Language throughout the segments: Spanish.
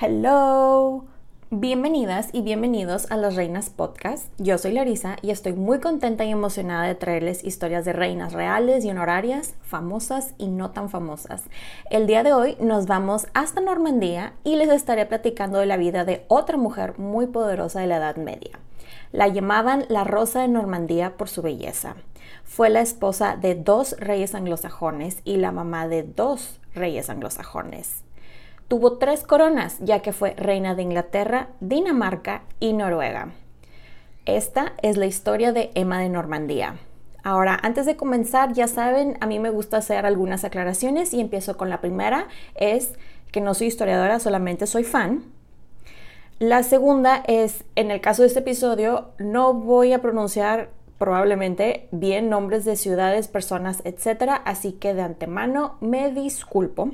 Hello. Bienvenidas y bienvenidos a Las Reinas Podcast. Yo soy Larisa y estoy muy contenta y emocionada de traerles historias de reinas reales y honorarias, famosas y no tan famosas. El día de hoy nos vamos hasta Normandía y les estaré platicando de la vida de otra mujer muy poderosa de la Edad Media. La llamaban la Rosa de Normandía por su belleza. Fue la esposa de dos reyes anglosajones y la mamá de dos reyes anglosajones. Tuvo tres coronas, ya que fue reina de Inglaterra, Dinamarca y Noruega. Esta es la historia de Emma de Normandía. Ahora, antes de comenzar, ya saben, a mí me gusta hacer algunas aclaraciones y empiezo con la primera, es que no soy historiadora, solamente soy fan. La segunda es, en el caso de este episodio, no voy a pronunciar probablemente bien nombres de ciudades, personas, etc. Así que de antemano me disculpo.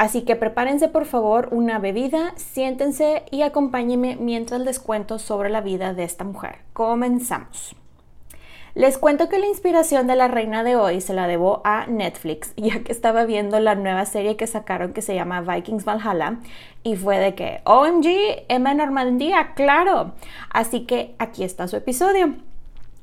Así que prepárense por favor una bebida, siéntense y acompáñenme mientras les cuento sobre la vida de esta mujer. Comenzamos. Les cuento que la inspiración de la reina de hoy se la debo a Netflix, ya que estaba viendo la nueva serie que sacaron que se llama Vikings Valhalla y fue de que, OMG, Emma Normandía, claro. Así que aquí está su episodio.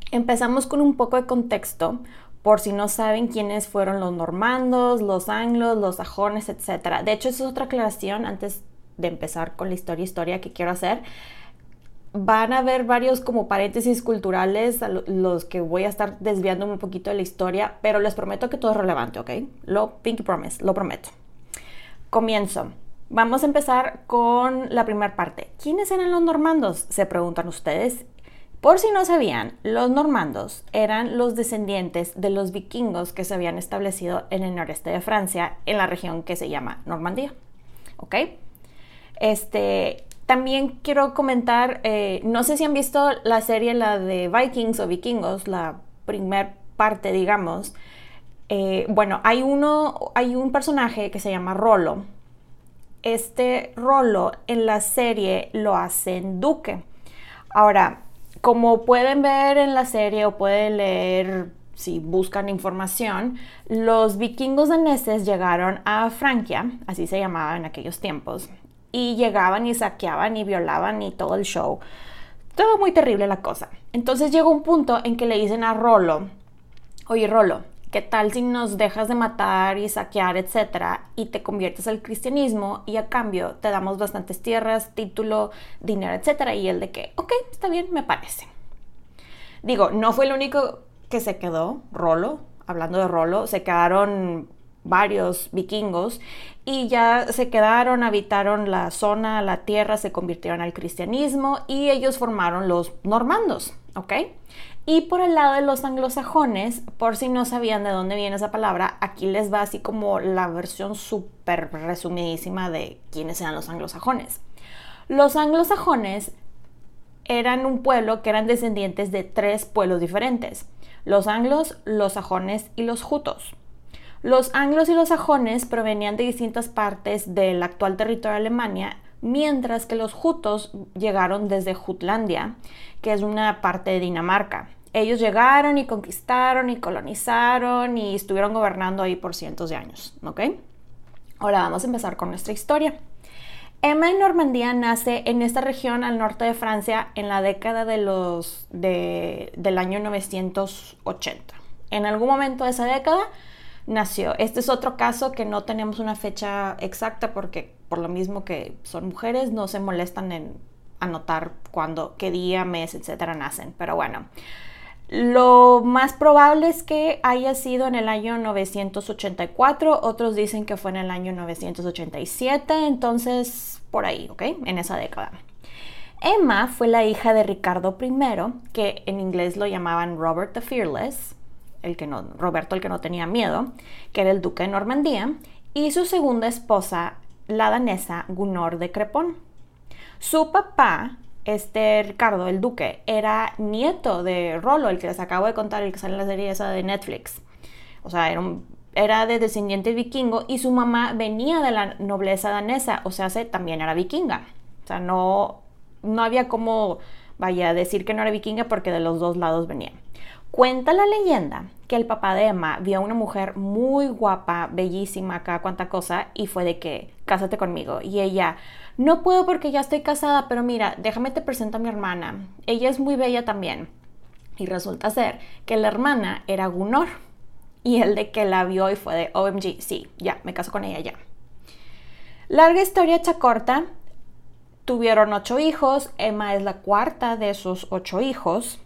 Empezamos con un poco de contexto por si no saben quiénes fueron los normandos, los anglos, los sajones, etc. De hecho, esa es otra aclaración antes de empezar con la historia historia que quiero hacer. Van a ver varios como paréntesis culturales a los que voy a estar desviándome un poquito de la historia, pero les prometo que todo es relevante, ¿ok? Lo Pinky Promise, lo prometo. Comienzo. Vamos a empezar con la primera parte. ¿Quiénes eran los normandos? Se preguntan ustedes. Por si no sabían, los normandos eran los descendientes de los vikingos que se habían establecido en el noreste de Francia, en la región que se llama Normandía. ¿Ok? Este, también quiero comentar, eh, no sé si han visto la serie, la de Vikings o Vikingos, la primer parte, digamos. Eh, bueno, hay uno, hay un personaje que se llama Rolo. Este Rolo en la serie lo hacen duque. Ahora, como pueden ver en la serie o pueden leer si buscan información, los vikingos daneses llegaron a Francia, así se llamaba en aquellos tiempos, y llegaban y saqueaban y violaban y todo el show. Todo muy terrible la cosa. Entonces llegó un punto en que le dicen a Rolo, oye Rolo, ¿qué tal si nos dejas de matar y saquear, etcétera, y te conviertes al cristianismo y a cambio te damos bastantes tierras, título, dinero, etcétera? Y él de que, ok, está bien, me parece. Digo, no fue el único que se quedó, Rolo, hablando de Rolo, se quedaron varios vikingos y ya se quedaron, habitaron la zona, la tierra, se convirtieron al cristianismo y ellos formaron los normandos, ¿ok? Y por el lado de los anglosajones, por si no sabían de dónde viene esa palabra, aquí les va así como la versión súper resumidísima de quiénes eran los anglosajones. Los anglosajones eran un pueblo que eran descendientes de tres pueblos diferentes, los anglos, los sajones y los jutos. Los anglos y los sajones provenían de distintas partes del actual territorio de Alemania, mientras que los jutos llegaron desde Jutlandia, que es una parte de Dinamarca. Ellos llegaron y conquistaron y colonizaron y estuvieron gobernando ahí por cientos de años, ¿ok? Ahora vamos a empezar con nuestra historia. Emma en Normandía nace en esta región al norte de Francia en la década de los, del año 980. En algún momento de esa década nació. Este es otro caso que no tenemos una fecha exacta porque por lo mismo que son mujeres no se molestan en anotar cuándo, qué día, mes, etcétera nacen. Pero bueno, lo más probable es que haya sido en el año 984, otros dicen que fue en el año 987, entonces por ahí, ¿ok? En esa década. Emma fue la hija de Ricardo I, que en inglés lo llamaban Robert the Fearless, el que no, Roberto el que no tenía miedo, que era el duque de Normandía, y su segunda esposa, la danesa Gunnar de Crepón. Su papá este Ricardo, el duque, era nieto de Rolo, el que les acabo de contar, el que sale en la serie esa de Netflix. O sea, era, era de descendiente vikingo y su mamá venía de la nobleza danesa, o sea, también era vikinga. O sea, no, no había como, vaya, decir que no era vikinga porque de los dos lados venía. Cuenta la leyenda que el papá de Emma vio a una mujer muy guapa, bellísima, acá, cuánta cosa, y fue de que, cásate conmigo. Y ella, no puedo porque ya estoy casada, pero mira, déjame te presento a mi hermana. Ella es muy bella también. Y resulta ser que la hermana era Gunor. Y el de que la vio y fue de OMG, sí, ya, me caso con ella ya. Larga historia hecha corta. Tuvieron ocho hijos. Emma es la cuarta de esos ocho hijos.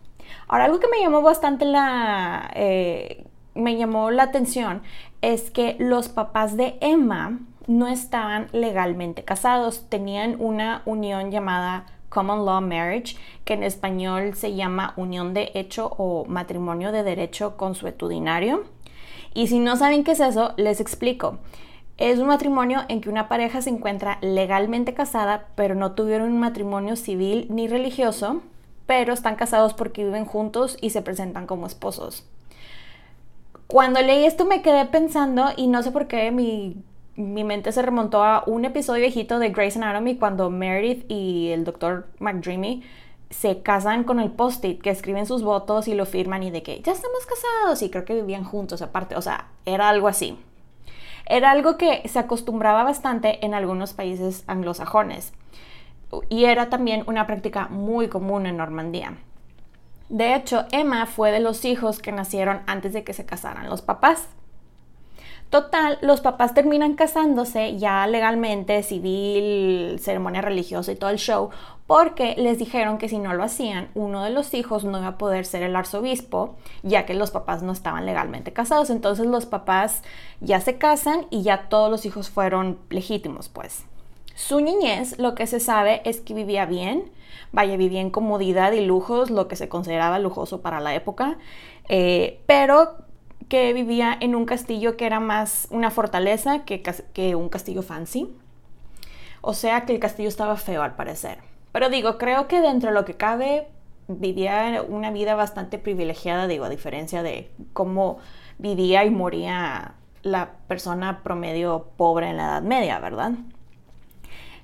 Ahora, algo que me llamó bastante la... Eh, me llamó la atención es que los papás de Emma no estaban legalmente casados, tenían una unión llamada Common Law Marriage, que en español se llama unión de hecho o matrimonio de derecho consuetudinario. Y si no saben qué es eso, les explico. Es un matrimonio en que una pareja se encuentra legalmente casada, pero no tuvieron un matrimonio civil ni religioso, pero están casados porque viven juntos y se presentan como esposos. Cuando leí esto me quedé pensando y no sé por qué mi mi mente se remontó a un episodio viejito de Grey's Anatomy cuando Meredith y el doctor McDreamy se casan con el post-it, que escriben sus votos y lo firman y de que ya estamos casados y creo que vivían juntos aparte, o sea, era algo así. Era algo que se acostumbraba bastante en algunos países anglosajones y era también una práctica muy común en Normandía. De hecho, Emma fue de los hijos que nacieron antes de que se casaran los papás. Total, los papás terminan casándose ya legalmente, civil, ceremonia religiosa y todo el show, porque les dijeron que si no lo hacían, uno de los hijos no iba a poder ser el arzobispo, ya que los papás no estaban legalmente casados. Entonces los papás ya se casan y ya todos los hijos fueron legítimos, pues. Su niñez, lo que se sabe es que vivía bien, vaya, vivía en comodidad y lujos, lo que se consideraba lujoso para la época, eh, pero que vivía en un castillo que era más una fortaleza que, que un castillo fancy. O sea que el castillo estaba feo al parecer. Pero digo, creo que dentro de lo que cabe vivía una vida bastante privilegiada, digo, a diferencia de cómo vivía y moría la persona promedio pobre en la Edad Media, ¿verdad?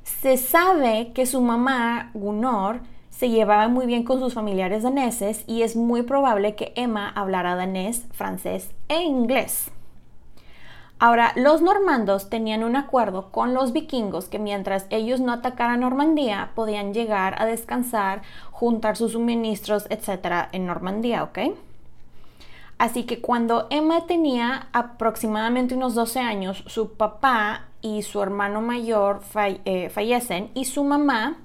Se sabe que su mamá, Gunor, se llevaba muy bien con sus familiares daneses y es muy probable que Emma hablara danés, francés e inglés. Ahora, los normandos tenían un acuerdo con los vikingos que mientras ellos no atacaran Normandía, podían llegar a descansar, juntar sus suministros, etc. en Normandía, ¿ok? Así que cuando Emma tenía aproximadamente unos 12 años, su papá y su hermano mayor eh, fallecen y su mamá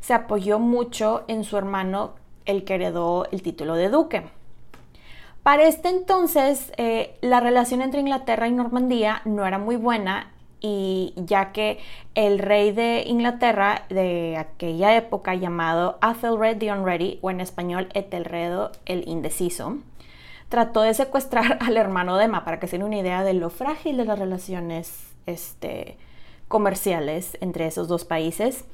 se apoyó mucho en su hermano, el que heredó el título de duque. Para este entonces, eh, la relación entre Inglaterra y Normandía no era muy buena y ya que el rey de Inglaterra de aquella época llamado Athelred the Unready o en español Ethelredo el Indeciso trató de secuestrar al hermano de Emma para que se den una idea de lo frágil de las relaciones este, comerciales entre esos dos países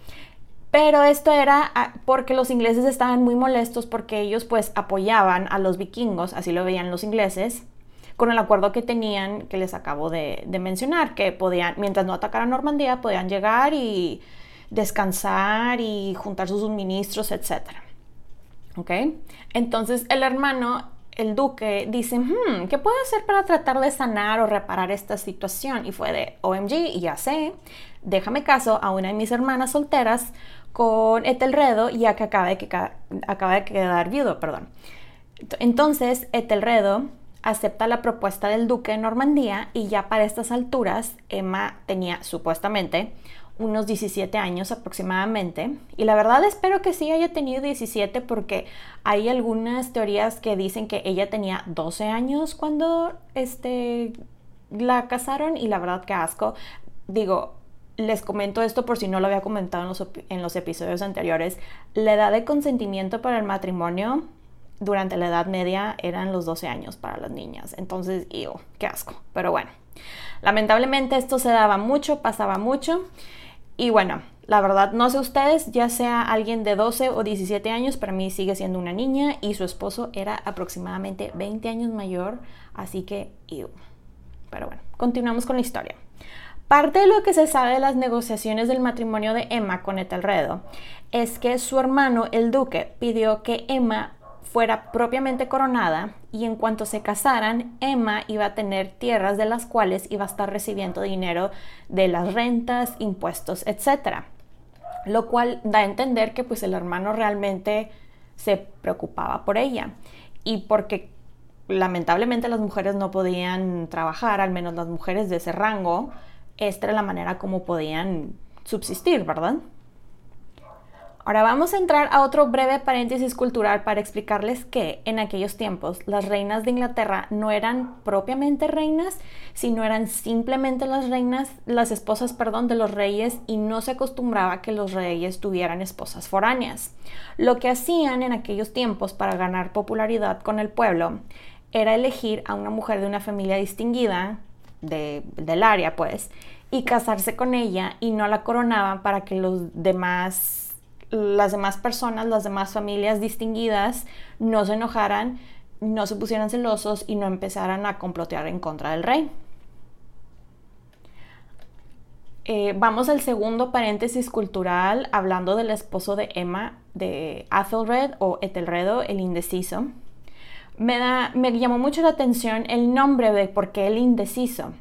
pero esto era ah, porque los ingleses estaban muy molestos porque ellos pues apoyaban a los vikingos, así lo veían los ingleses, con el acuerdo que tenían, que les acabo de, mencionar, que podían, mientras no atacaran Normandía, podían llegar y descansar y juntar sus suministros, etc. ¿Ok? Entonces el hermano el duque dice, hmm, ¿qué puedo hacer para tratar de sanar o reparar esta situación? Y fue de, OMG, ya sé, déjame caso a una de mis hermanas solteras con Etelredo, ya que acaba de, que, acaba de quedar viudo, perdón. Entonces, Etelredo acepta la propuesta del duque de Normandía y ya para estas alturas, Emma tenía supuestamente unos 17 años aproximadamente. Y la verdad espero que sí haya tenido 17 porque hay algunas teorías que dicen que ella tenía 12 años cuando este, la casaron y la verdad que asco. Digo, les comento esto por si no lo había comentado en los, en los episodios anteriores. La edad de consentimiento para el matrimonio durante la Edad Media eran los 12 años para las niñas. Entonces, yo, qué asco. Pero bueno, lamentablemente esto se daba mucho, pasaba mucho. Y bueno, la verdad, no sé ustedes, ya sea alguien de 12 o 17 años, para mí sigue siendo una niña y su esposo era aproximadamente 20 años mayor, así que, pero bueno, continuamos con la historia. Parte de lo que se sabe de las negociaciones del matrimonio de Emma con Etelredo es que su hermano, el duque, pidió que Emma fuera propiamente coronada y en cuanto se casaran, Emma iba a tener tierras de las cuales iba a estar recibiendo dinero de las rentas, impuestos, etc. Lo cual da a entender que pues el hermano realmente se preocupaba por ella y porque lamentablemente las mujeres no podían trabajar, al menos las mujeres de ese rango, esta era la manera como podían subsistir, ¿verdad? Ahora vamos a entrar a otro breve paréntesis cultural para explicarles que en aquellos tiempos las reinas de Inglaterra no eran propiamente reinas, sino eran simplemente las reinas, las esposas, perdón, de los reyes y no se acostumbraba que los reyes tuvieran esposas foráneas. Lo que hacían en aquellos tiempos para ganar popularidad con el pueblo era elegir a una mujer de una familia distinguida del área, pues, y casarse con ella y no la coronaban para que los demás las demás personas, las demás familias distinguidas no se enojaran, no se pusieran celosos y no empezaran a complotear en contra del rey. Eh, vamos al segundo paréntesis cultural hablando del esposo de Emma, de Athelred o Etelredo, el indeciso. Me, da, me llamó mucho la atención el nombre de por qué el indeciso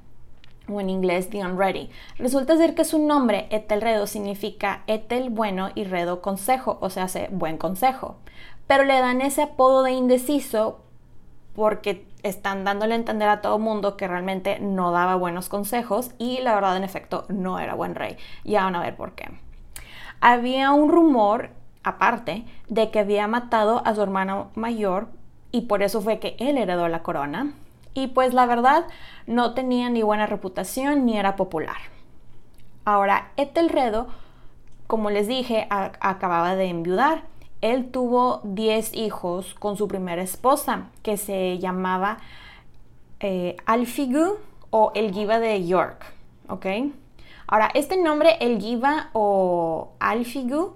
o en inglés The Unready. Resulta ser que su nombre, Etelredo, significa Etel bueno y Redo consejo, o sea, hace buen consejo. Pero le dan ese apodo de indeciso porque están dándole a entender a todo mundo que realmente no daba buenos consejos y la verdad en efecto no era buen rey. Ya van a ver por qué. Había un rumor aparte de que había matado a su hermano mayor y por eso fue que él heredó la corona y pues la verdad no tenía ni buena reputación ni era popular. Ahora, Etelredo, como les dije, acababa de enviudar. Él tuvo 10 hijos con su primera esposa, que se llamaba eh, Alfigu o Elgiva de York. ¿Ok? Ahora, este nombre, Elgiva o Alfigu,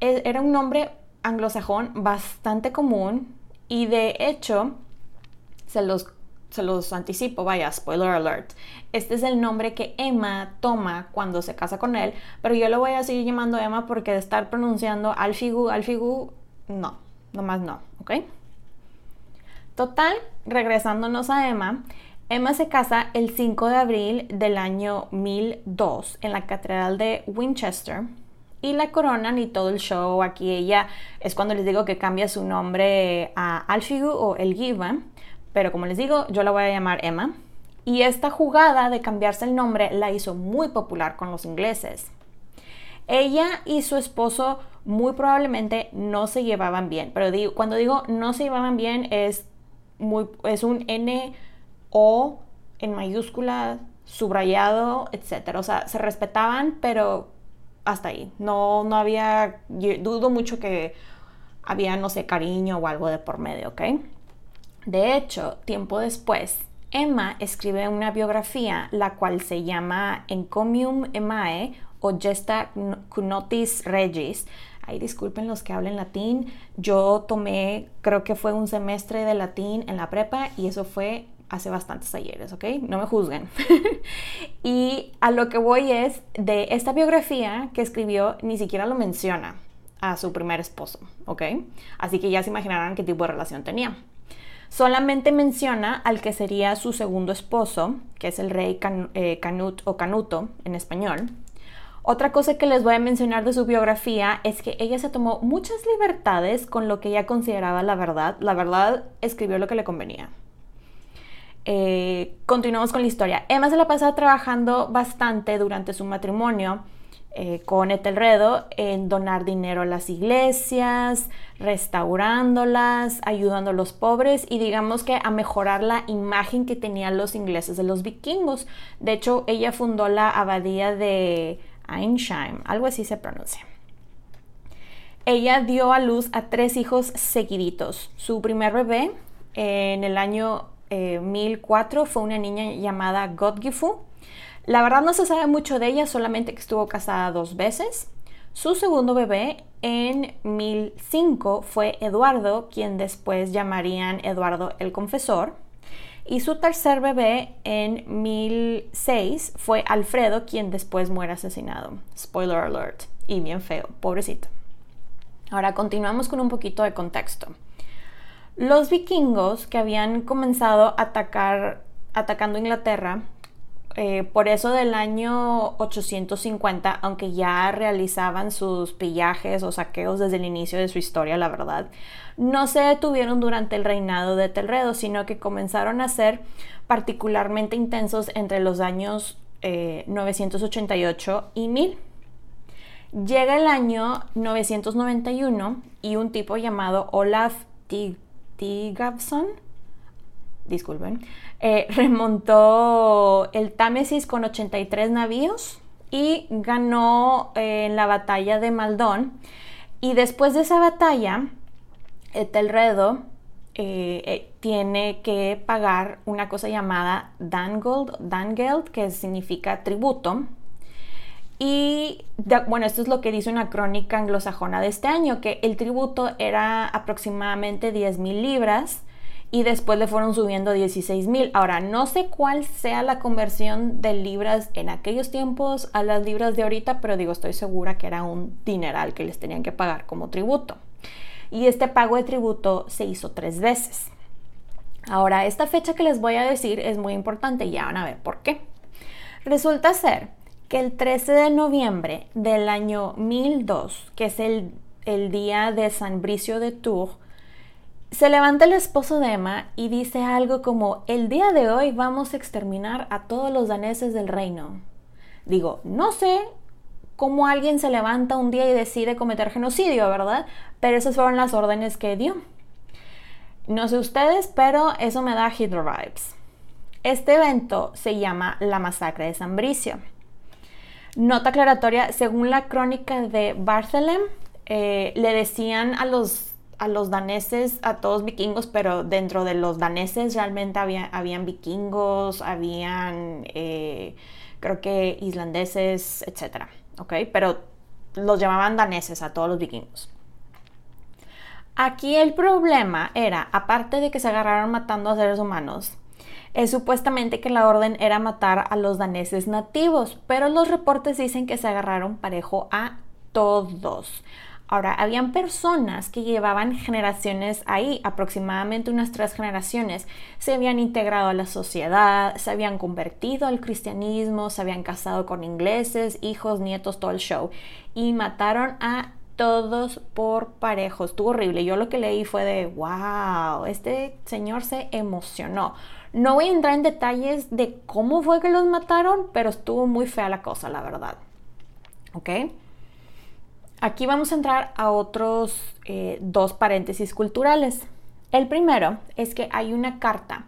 e, era un nombre anglosajón bastante común y de hecho se los se los anticipo, vaya, spoiler alert. Este es el nombre que Emma toma cuando se casa con él, pero yo lo voy a seguir llamando Emma porque de estar pronunciando Alfigu, Alfigu, no, nomás no, ¿ok? Total, regresándonos a Emma, Emma se casa el 5 de abril del año 1002 en la Catedral de Winchester y la coronan y todo el show. Aquí ella es cuando les digo que cambia su nombre a Alfigu o Elgiva pero como les digo, yo la voy a llamar Emma. Y esta jugada de cambiarse el nombre la hizo muy popular con los ingleses. Ella y su esposo muy probablemente no se llevaban bien, pero digo, cuando digo no se llevaban bien es, muy, es un N O en mayúscula, subrayado, etc. O sea, se respetaban, pero hasta ahí. No, no había, dudo mucho que había, no sé, cariño o algo de por medio, ¿ok? De hecho, tiempo después, Emma escribe una biografía, la cual se llama Encomium Emmae o Gesta Cunotis Regis. Ay, disculpen los que hablen latín. Yo tomé, creo que fue un semestre de latín en la prepa y eso fue hace bastantes ayeres, ¿ok? No me juzguen. y a lo que voy es, de esta biografía que escribió, ni siquiera lo menciona a su primer esposo, ¿ok? Así que ya se imaginarán qué tipo de relación tenía. Solamente menciona al que sería su segundo esposo, que es el rey eh, Canut o Canuto en español. Otra cosa que les voy a mencionar de su biografía es que ella se tomó muchas libertades con lo que ella consideraba la verdad. La verdad escribió lo que le convenía. Eh, continuamos con la historia. Emma se la pasaba trabajando bastante durante su matrimonio eh, con Etelredo en donar dinero a las iglesias, restaurándolas, ayudando a los pobres y digamos que a mejorar la imagen que tenían los ingleses de los vikingos. De hecho, ella fundó la abadía de Einsheim, algo así se pronuncia. Ella dio a luz a tres hijos seguiditos. Su primer bebé en el año 1004 eh, fue una niña llamada Godgifu. La verdad no se sabe mucho de ella, solamente que estuvo casada dos veces. Su segundo bebé en 1005 fue Eduardo, quien después llamarían Eduardo el Confesor. Y su tercer bebé en 1006 fue Alfredo, quien después muere asesinado. Spoiler alert. Y bien feo, pobrecito. Ahora continuamos con un poquito de contexto. Los vikingos que habían comenzado a atacar, atacando Inglaterra, eh, por eso del año 850, aunque ya realizaban sus pillajes o saqueos desde el inicio de su historia, la verdad, no se detuvieron durante el reinado de Telredo, sino que comenzaron a ser particularmente intensos entre los años 988 eh, y 1000. Llega el año 991 y un tipo llamado Olaf Tig Tigabson, disculpen, eh, remontó el Támesis con 83 navíos y ganó eh, en la batalla de Maldón. Y después de esa batalla, Etelredo eh, tiene que pagar una cosa llamada Dangold, Dangeld, que significa tributo, y bueno, esto es lo que dice una crónica anglosajona de este año, que el tributo era aproximadamente 10 mil libras y después le fueron subiendo a 16 mil. Ahora, no sé cuál sea la conversión de libras en aquellos tiempos a las libras de ahorita, pero digo, estoy segura que era un dineral que les tenían que pagar como tributo. Y este pago de tributo se hizo tres veces. Ahora, esta fecha que les voy a decir es muy importante y ya van a ver por qué. Resulta ser que el 13 de noviembre del año 1002, que es el, día de San Bricio de Tours, se levanta el esposo de Emma y dice algo como, el día de hoy vamos a exterminar a todos los daneses del reino. Digo, no sé cómo alguien se levanta un día y decide cometer genocidio, ¿verdad? Pero esas fueron las órdenes que dio. No sé ustedes, pero eso me da Hitler vibes. Este evento se llama la masacre de San Bricio. Nota aclaratoria, según la crónica de Barthelem, eh, le decían a los, a los daneses, a todos vikingos, pero dentro de los daneses realmente había, habían vikingos, habían, eh, creo que islandeses, etc. ¿Ok? Pero los llamaban daneses a todos los vikingos. Aquí el problema era, aparte de que se agarraron matando a seres humanos, es supuestamente que la orden era matar a los daneses nativos, pero los reportes dicen que se agarraron parejo a todos. Ahora, habían personas que llevaban generaciones ahí, aproximadamente unas tres generaciones, se habían integrado a la sociedad, se habían convertido al cristianismo, se habían casado con ingleses, hijos, nietos, todo el show, y mataron a todos por parejo. Estuvo horrible. Yo lo que leí fue de, wow, este señor se emocionó. No voy a entrar en detalles de cómo fue que los mataron, pero estuvo muy fea la cosa, la verdad. ¿Ok? Aquí vamos a entrar a otros eh, dos paréntesis culturales. El primero es que hay una carta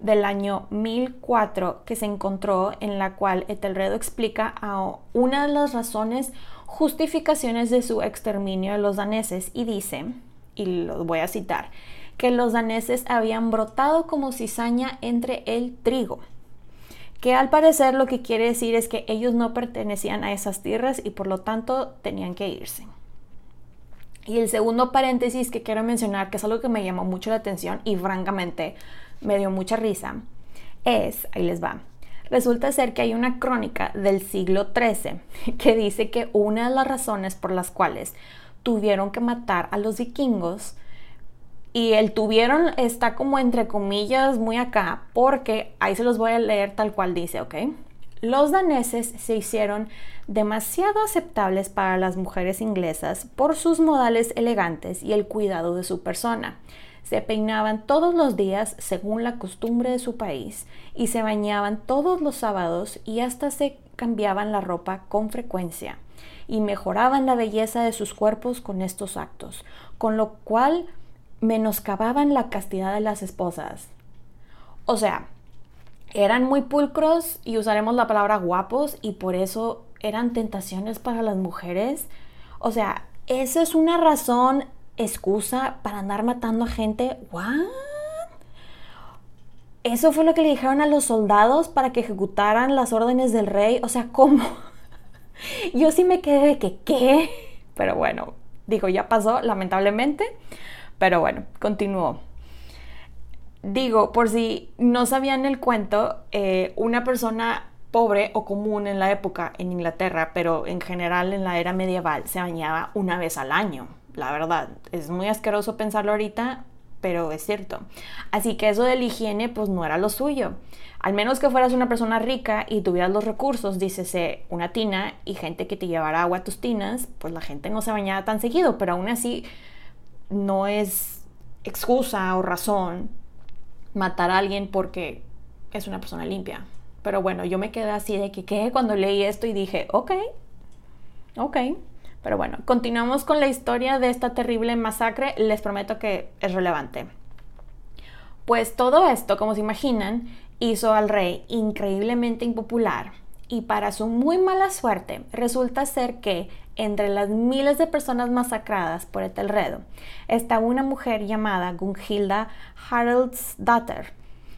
del año 1004 que se encontró en la cual Etelredo explica a una de las razones, justificaciones de su exterminio de los daneses y dice, y lo voy a citar, que los daneses habían brotado como cizaña entre el trigo, que al parecer lo que quiere decir es que ellos no pertenecían a esas tierras y por lo tanto tenían que irse. Y el segundo paréntesis que quiero mencionar, que es algo que me llamó mucho la atención y francamente me dio mucha risa, es, ahí les va, resulta ser que hay una crónica del siglo XIII que dice que una de las razones por las cuales tuvieron que matar a los vikingos y el tuvieron está como entre comillas muy acá, porque ahí se los voy a leer tal cual dice, ¿ok? Los daneses se hicieron demasiado aceptables para las mujeres inglesas por sus modales elegantes y el cuidado de su persona. Se peinaban todos los días según la costumbre de su país y se bañaban todos los sábados y hasta se cambiaban la ropa con frecuencia y mejoraban la belleza de sus cuerpos con estos actos, con lo cual menoscababan la castidad de las esposas. O sea, eran muy pulcros y usaremos la palabra guapos y por eso eran tentaciones para las mujeres. O sea, esa es una razón, excusa para andar matando a gente. ¿What? Eso fue lo que le dijeron a los soldados para que ejecutaran las órdenes del rey. O sea, ¿cómo? Yo sí me quedé de que, ¿qué? Pero bueno, digo, ya pasó, lamentablemente. Pero bueno, continuó. Digo, por si no sabían el cuento, eh, una persona pobre o común en la época en Inglaterra, pero en general en la era medieval, se bañaba una vez al año. La verdad, es muy asqueroso pensarlo ahorita, pero es cierto. Así que eso de higiene pues no era lo suyo. Al menos que fueras una persona rica y tuvieras los recursos, dícese una tina y gente que te llevara agua a tus tinas, pues la gente no se bañaba tan seguido, pero aún así no es excusa o razón matar a alguien porque es una persona limpia. Pero bueno, yo me quedé así de que qué cuando leí esto y dije, ok, ok. Pero bueno, continuamos con la historia de esta terrible masacre. Les prometo que es relevante. Pues todo esto, como se imaginan, hizo al rey increíblemente impopular. Y para su muy mala suerte, resulta ser que entre las miles de personas masacradas por Etelredo estaba una mujer llamada Gunhilda Haraldsdatter,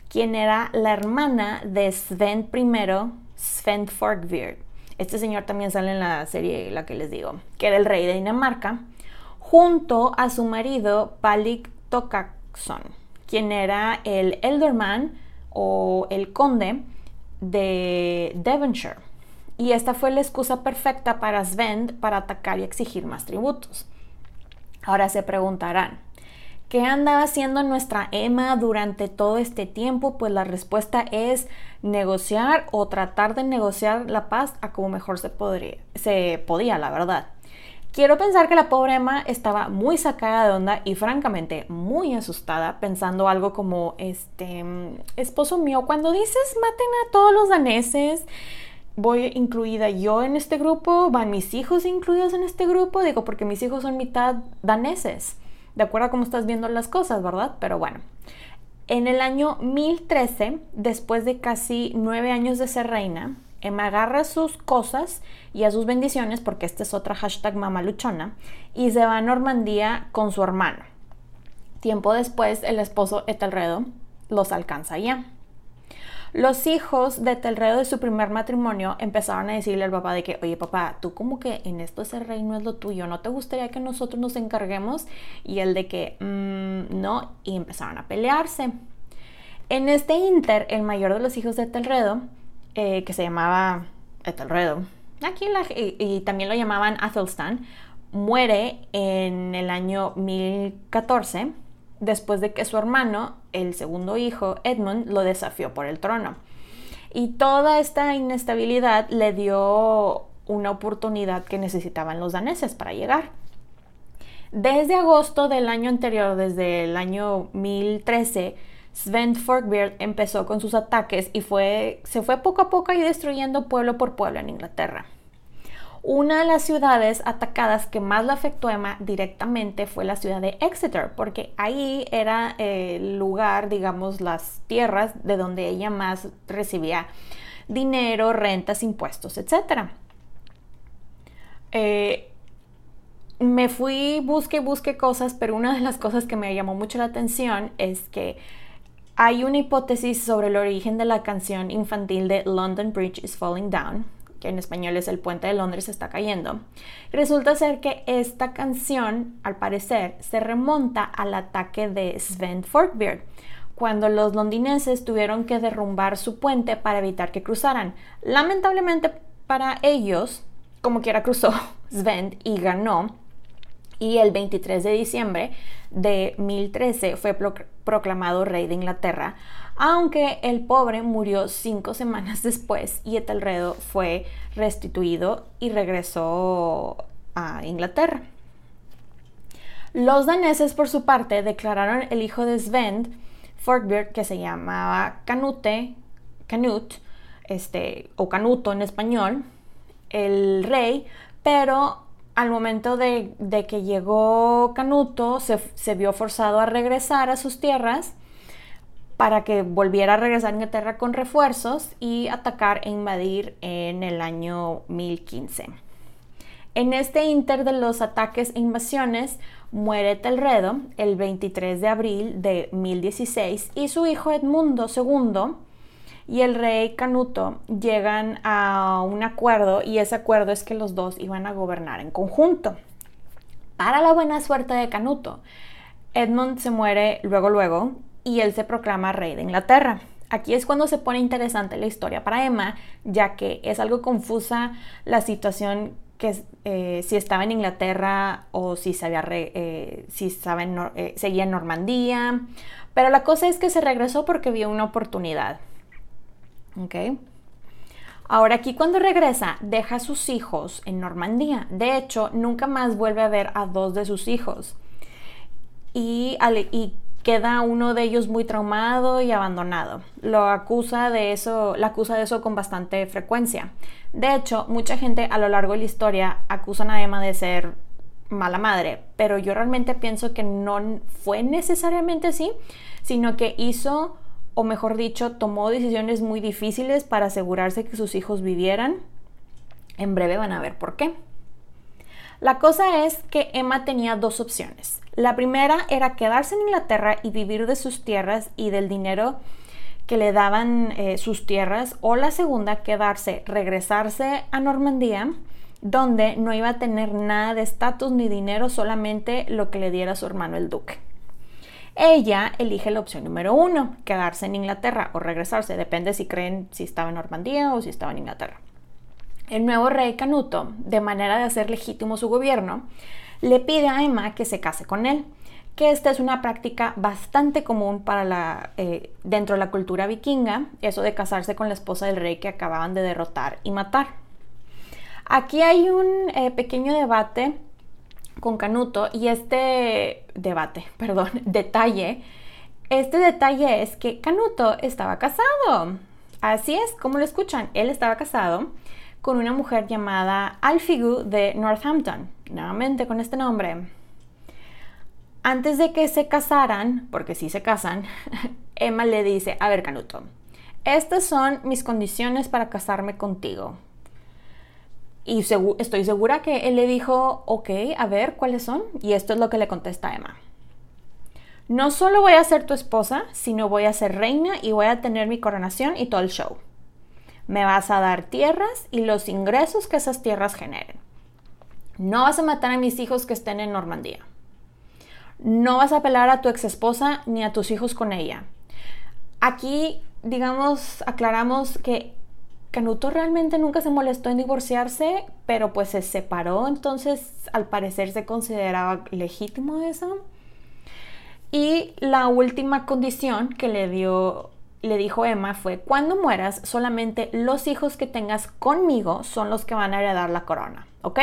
quien era la hermana de Sven I, Sven Forkbeard. Este señor también sale en la serie, la que les digo, que era el rey de Dinamarca, junto a su marido Palik Tokaksson, quien era el Elderman o el conde de Devonshire y esta fue la excusa perfecta para Sven para atacar y exigir más tributos. Ahora se preguntarán, ¿qué andaba haciendo nuestra Emma durante todo este tiempo? Pues la respuesta es negociar o tratar de negociar la paz a como mejor se, podría, se podía, la verdad. Quiero pensar que la pobre Emma estaba muy sacada de onda y francamente muy asustada, pensando algo como, este, esposo mío, cuando dices maten a todos los daneses, voy incluida yo en este grupo, van mis hijos incluidos en este grupo, digo, porque mis hijos son mitad daneses, de acuerdo a cómo estás viendo las cosas, ¿verdad? Pero bueno, en el año 1013, después de casi nueve años de ser reina, Emma agarra sus cosas y a sus bendiciones, porque este es otra hashtag mamaluchona, y se va a Normandía con su hermano. Tiempo después, el esposo Etelredo los alcanza ya. Los hijos de Telredo de su primer matrimonio empezaron a decirle al papá de que, oye papá, tú como que en esto ese reino es lo tuyo, ¿no te gustaría que nosotros nos encarguemos? Y el de que, mm, no, y empezaron a pelearse. En este inter, el mayor de los hijos de Telredo, eh, que se llamaba Etelredo, aquí y, y también lo llamaban Athelstan, muere en el año 1014 después de que su hermano, el segundo hijo, Edmund, lo desafió por el trono. Y toda esta inestabilidad le dio una oportunidad que necesitaban los daneses para llegar. Desde agosto del año anterior, desde el año 1013, Sven Forkbeard empezó con sus ataques y fue, se fue poco a poco y destruyendo pueblo por pueblo en Inglaterra. Una de las ciudades atacadas que más la afectó Emma directamente fue la ciudad de Exeter, porque ahí era el lugar, digamos, las tierras de donde ella más recibía dinero, rentas, impuestos, etc. Eh, me fui, busqué, busqué cosas, pero una de las cosas que me llamó mucho la atención es que hay una hipótesis sobre el origen de la canción infantil de London Bridge is Falling Down, que en español es El puente de Londres está cayendo. resulta ser que esta canción, al parecer, se remonta al ataque de Sven Forkbeard, cuando los londinenses tuvieron que derrumbar su puente para evitar que cruzaran. Lamentablemente para ellos, como quiera cruzó Sven y ganó, y el 23 de diciembre de 1013 fue proclamado rey de Inglaterra, aunque el pobre murió cinco semanas después y Etelredo fue restituido y regresó a Inglaterra. Los daneses, por su parte, declararon el hijo de Sven, Forkbeard, que se llamaba Canute, Canut, este, o Canuto en español, el rey, pero al momento de, que llegó Canuto se, vio forzado a regresar a sus tierras para que volviera a regresar a Inglaterra con refuerzos y atacar e invadir en el año 1015. En este inter de los ataques e invasiones muere Telredo el 23 de abril de 1016 y su hijo Edmundo II y el rey Canuto llegan a un acuerdo y ese acuerdo es que los dos iban a gobernar en conjunto. Para la buena suerte de Canuto, Edmund se muere luego luego y él se proclama rey de Inglaterra. Aquí es cuando se pone interesante la historia para Emma, ya que es algo confusa la situación que eh, si estaba en Inglaterra o si, se eh, si eh, seguía en Normandía. Pero la cosa es que se regresó porque vio una oportunidad. ¿Ok? Ahora aquí cuando regresa deja a sus hijos en Normandía. De hecho, nunca más vuelve a ver a dos de sus hijos. Y, y queda uno de ellos muy traumado y abandonado. Lo acusa de eso, la acusa de eso con bastante frecuencia. De hecho, mucha gente a lo largo de la historia acusan a Emma de ser mala madre, pero yo realmente pienso que no fue necesariamente así, sino que hizo o mejor dicho, tomó decisiones muy difíciles para asegurarse que sus hijos vivieran. En breve van a ver por qué. La cosa es que Emma tenía dos opciones. La primera era quedarse en Inglaterra y vivir de sus tierras y del dinero que le daban eh, sus tierras, o la segunda, quedarse, regresarse a Normandía, donde no iba a tener nada de estatus ni dinero, solamente lo que le diera su hermano el duque. Ella elige la opción número uno, quedarse en Inglaterra o regresarse, depende si creen si estaba en Normandía o si estaba en Inglaterra. El nuevo rey Canuto, de manera de hacer legítimo su gobierno, le pide a Emma que se case con él, que esta es una práctica bastante común para eh, dentro de la cultura vikinga, eso de casarse con la esposa del rey que acababan de derrotar y matar. Aquí hay un eh, pequeño debate con Canuto y este debate, perdón, detalle, este detalle es que Canuto estaba casado. Así es, como lo escuchan, él estaba casado con una mujer llamada Alfigu de Northampton, nuevamente con este nombre. Antes de que se casaran, porque sí se casan, Emma le dice, a ver Canuto, estas son mis condiciones para casarme contigo. Y estoy segura que él le dijo, ok, a ver, ¿cuáles son? Y esto es lo que le contesta Emma. No solo voy a ser tu esposa, sino voy a ser reina y voy a tener mi coronación y todo el show. Me vas a dar tierras y los ingresos que esas tierras generen. No vas a matar a mis hijos que estén en Normandía. No vas a apelar a tu ex esposa ni a tus hijos con ella. Aquí, digamos, aclaramos que Canuto realmente nunca se molestó en divorciarse, pero pues se separó, entonces al parecer se consideraba legítimo eso. Y la última condición que le dio le dijo Emma fue, cuando mueras, solamente los hijos que tengas conmigo son los que van a heredar la corona, ¿ok?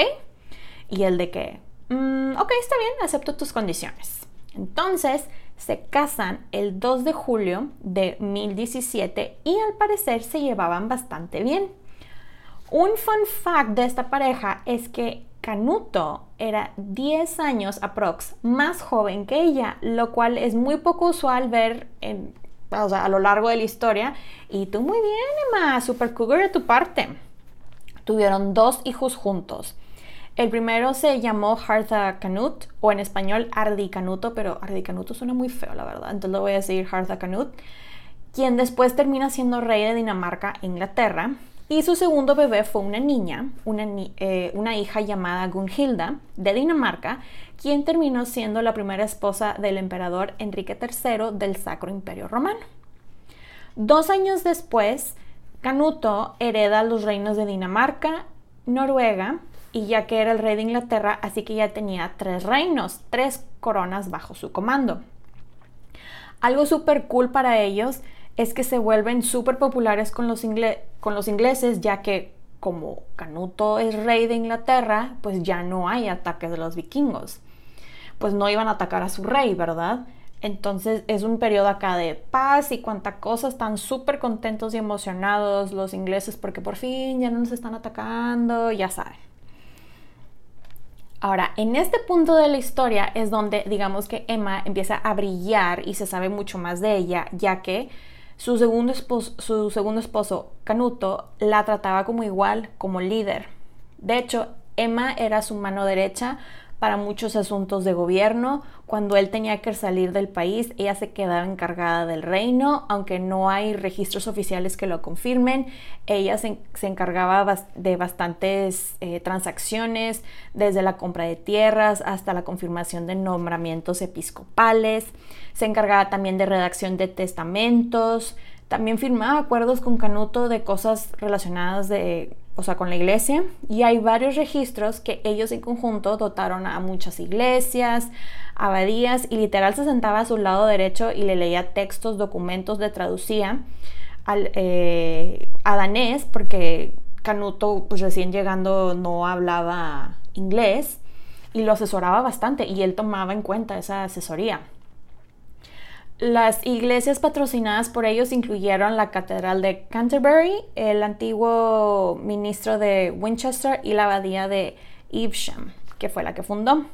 Y el de que, mm, ok, está bien, acepto tus condiciones. Entonces, se casan el 2 de julio de 1017 y al parecer se llevaban bastante bien. Un fun fact de esta pareja es que Canuto era 10 años aprox más joven que ella, lo cual es muy poco usual ver a lo largo de la historia. Y tú muy bien, Emma, super cougar de tu parte. Tuvieron dos hijos juntos. El primero se llamó Hartha Canut, o en español Ardi Canuto, pero Ardi Canuto suena muy feo, la verdad, entonces lo voy a decir Hartha Canut, quien después termina siendo rey de Dinamarca Inglaterra. Y su segundo bebé fue una niña, una, eh, una hija llamada Gunhilda de Dinamarca, quien terminó siendo la primera esposa del emperador Enrique III del Sacro Imperio Romano. Dos años después, Canuto hereda los reinos de Dinamarca, Noruega, y ya que era el rey de Inglaterra, así que ya tenía tres reinos, tres coronas bajo su comando. Algo súper cool para ellos es que se vuelven súper populares con los, con los ingleses, ya que como Canuto es rey de Inglaterra, pues ya no hay ataques de los vikingos. Pues no iban a atacar a su rey, ¿verdad? Entonces es un periodo acá de paz y cuanta cosa, están súper contentos y emocionados los ingleses porque por fin ya no nos están atacando, ya saben. Ahora, en este punto de la historia es donde digamos que Emma empieza a brillar y se sabe mucho más de ella, ya que su segundo esposo, su segundo esposo Canuto, la trataba como igual, como líder. De hecho, Emma era su mano derecha para muchos asuntos de gobierno. Cuando él tenía que salir del país, ella se quedaba encargada del reino, aunque no hay registros oficiales que lo confirmen. Ella se, encargaba de bastantes eh, transacciones, desde la compra de tierras hasta la confirmación de nombramientos episcopales. Se encargaba también de redacción de testamentos. También firmaba acuerdos con Canuto de cosas relacionadas de o sea, con la iglesia, y hay varios registros que ellos en conjunto dotaron a muchas iglesias, abadías, y literal se sentaba a su lado derecho y le leía textos, documentos, le traducía al, eh, a danés, porque Canuto, pues recién llegando, no hablaba inglés, y lo asesoraba bastante, y él tomaba en cuenta esa asesoría. Las iglesias patrocinadas por ellos incluyeron la Catedral de Canterbury, el antiguo ministro de Winchester y la abadía de Evesham, que fue la que fundó.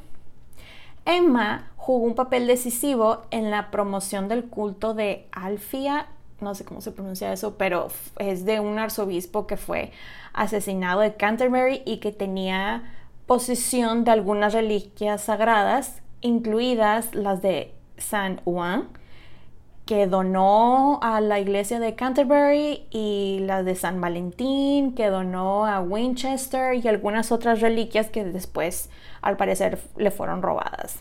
Emma jugó un papel decisivo en la promoción del culto de Alfia, no sé cómo se pronuncia eso, pero es de un arzobispo que fue asesinado de Canterbury y que tenía posesión de algunas reliquias sagradas, incluidas las de San Juan, que donó a la iglesia de Canterbury y la de San Valentín, que donó a Winchester y algunas otras reliquias que después al parecer le fueron robadas.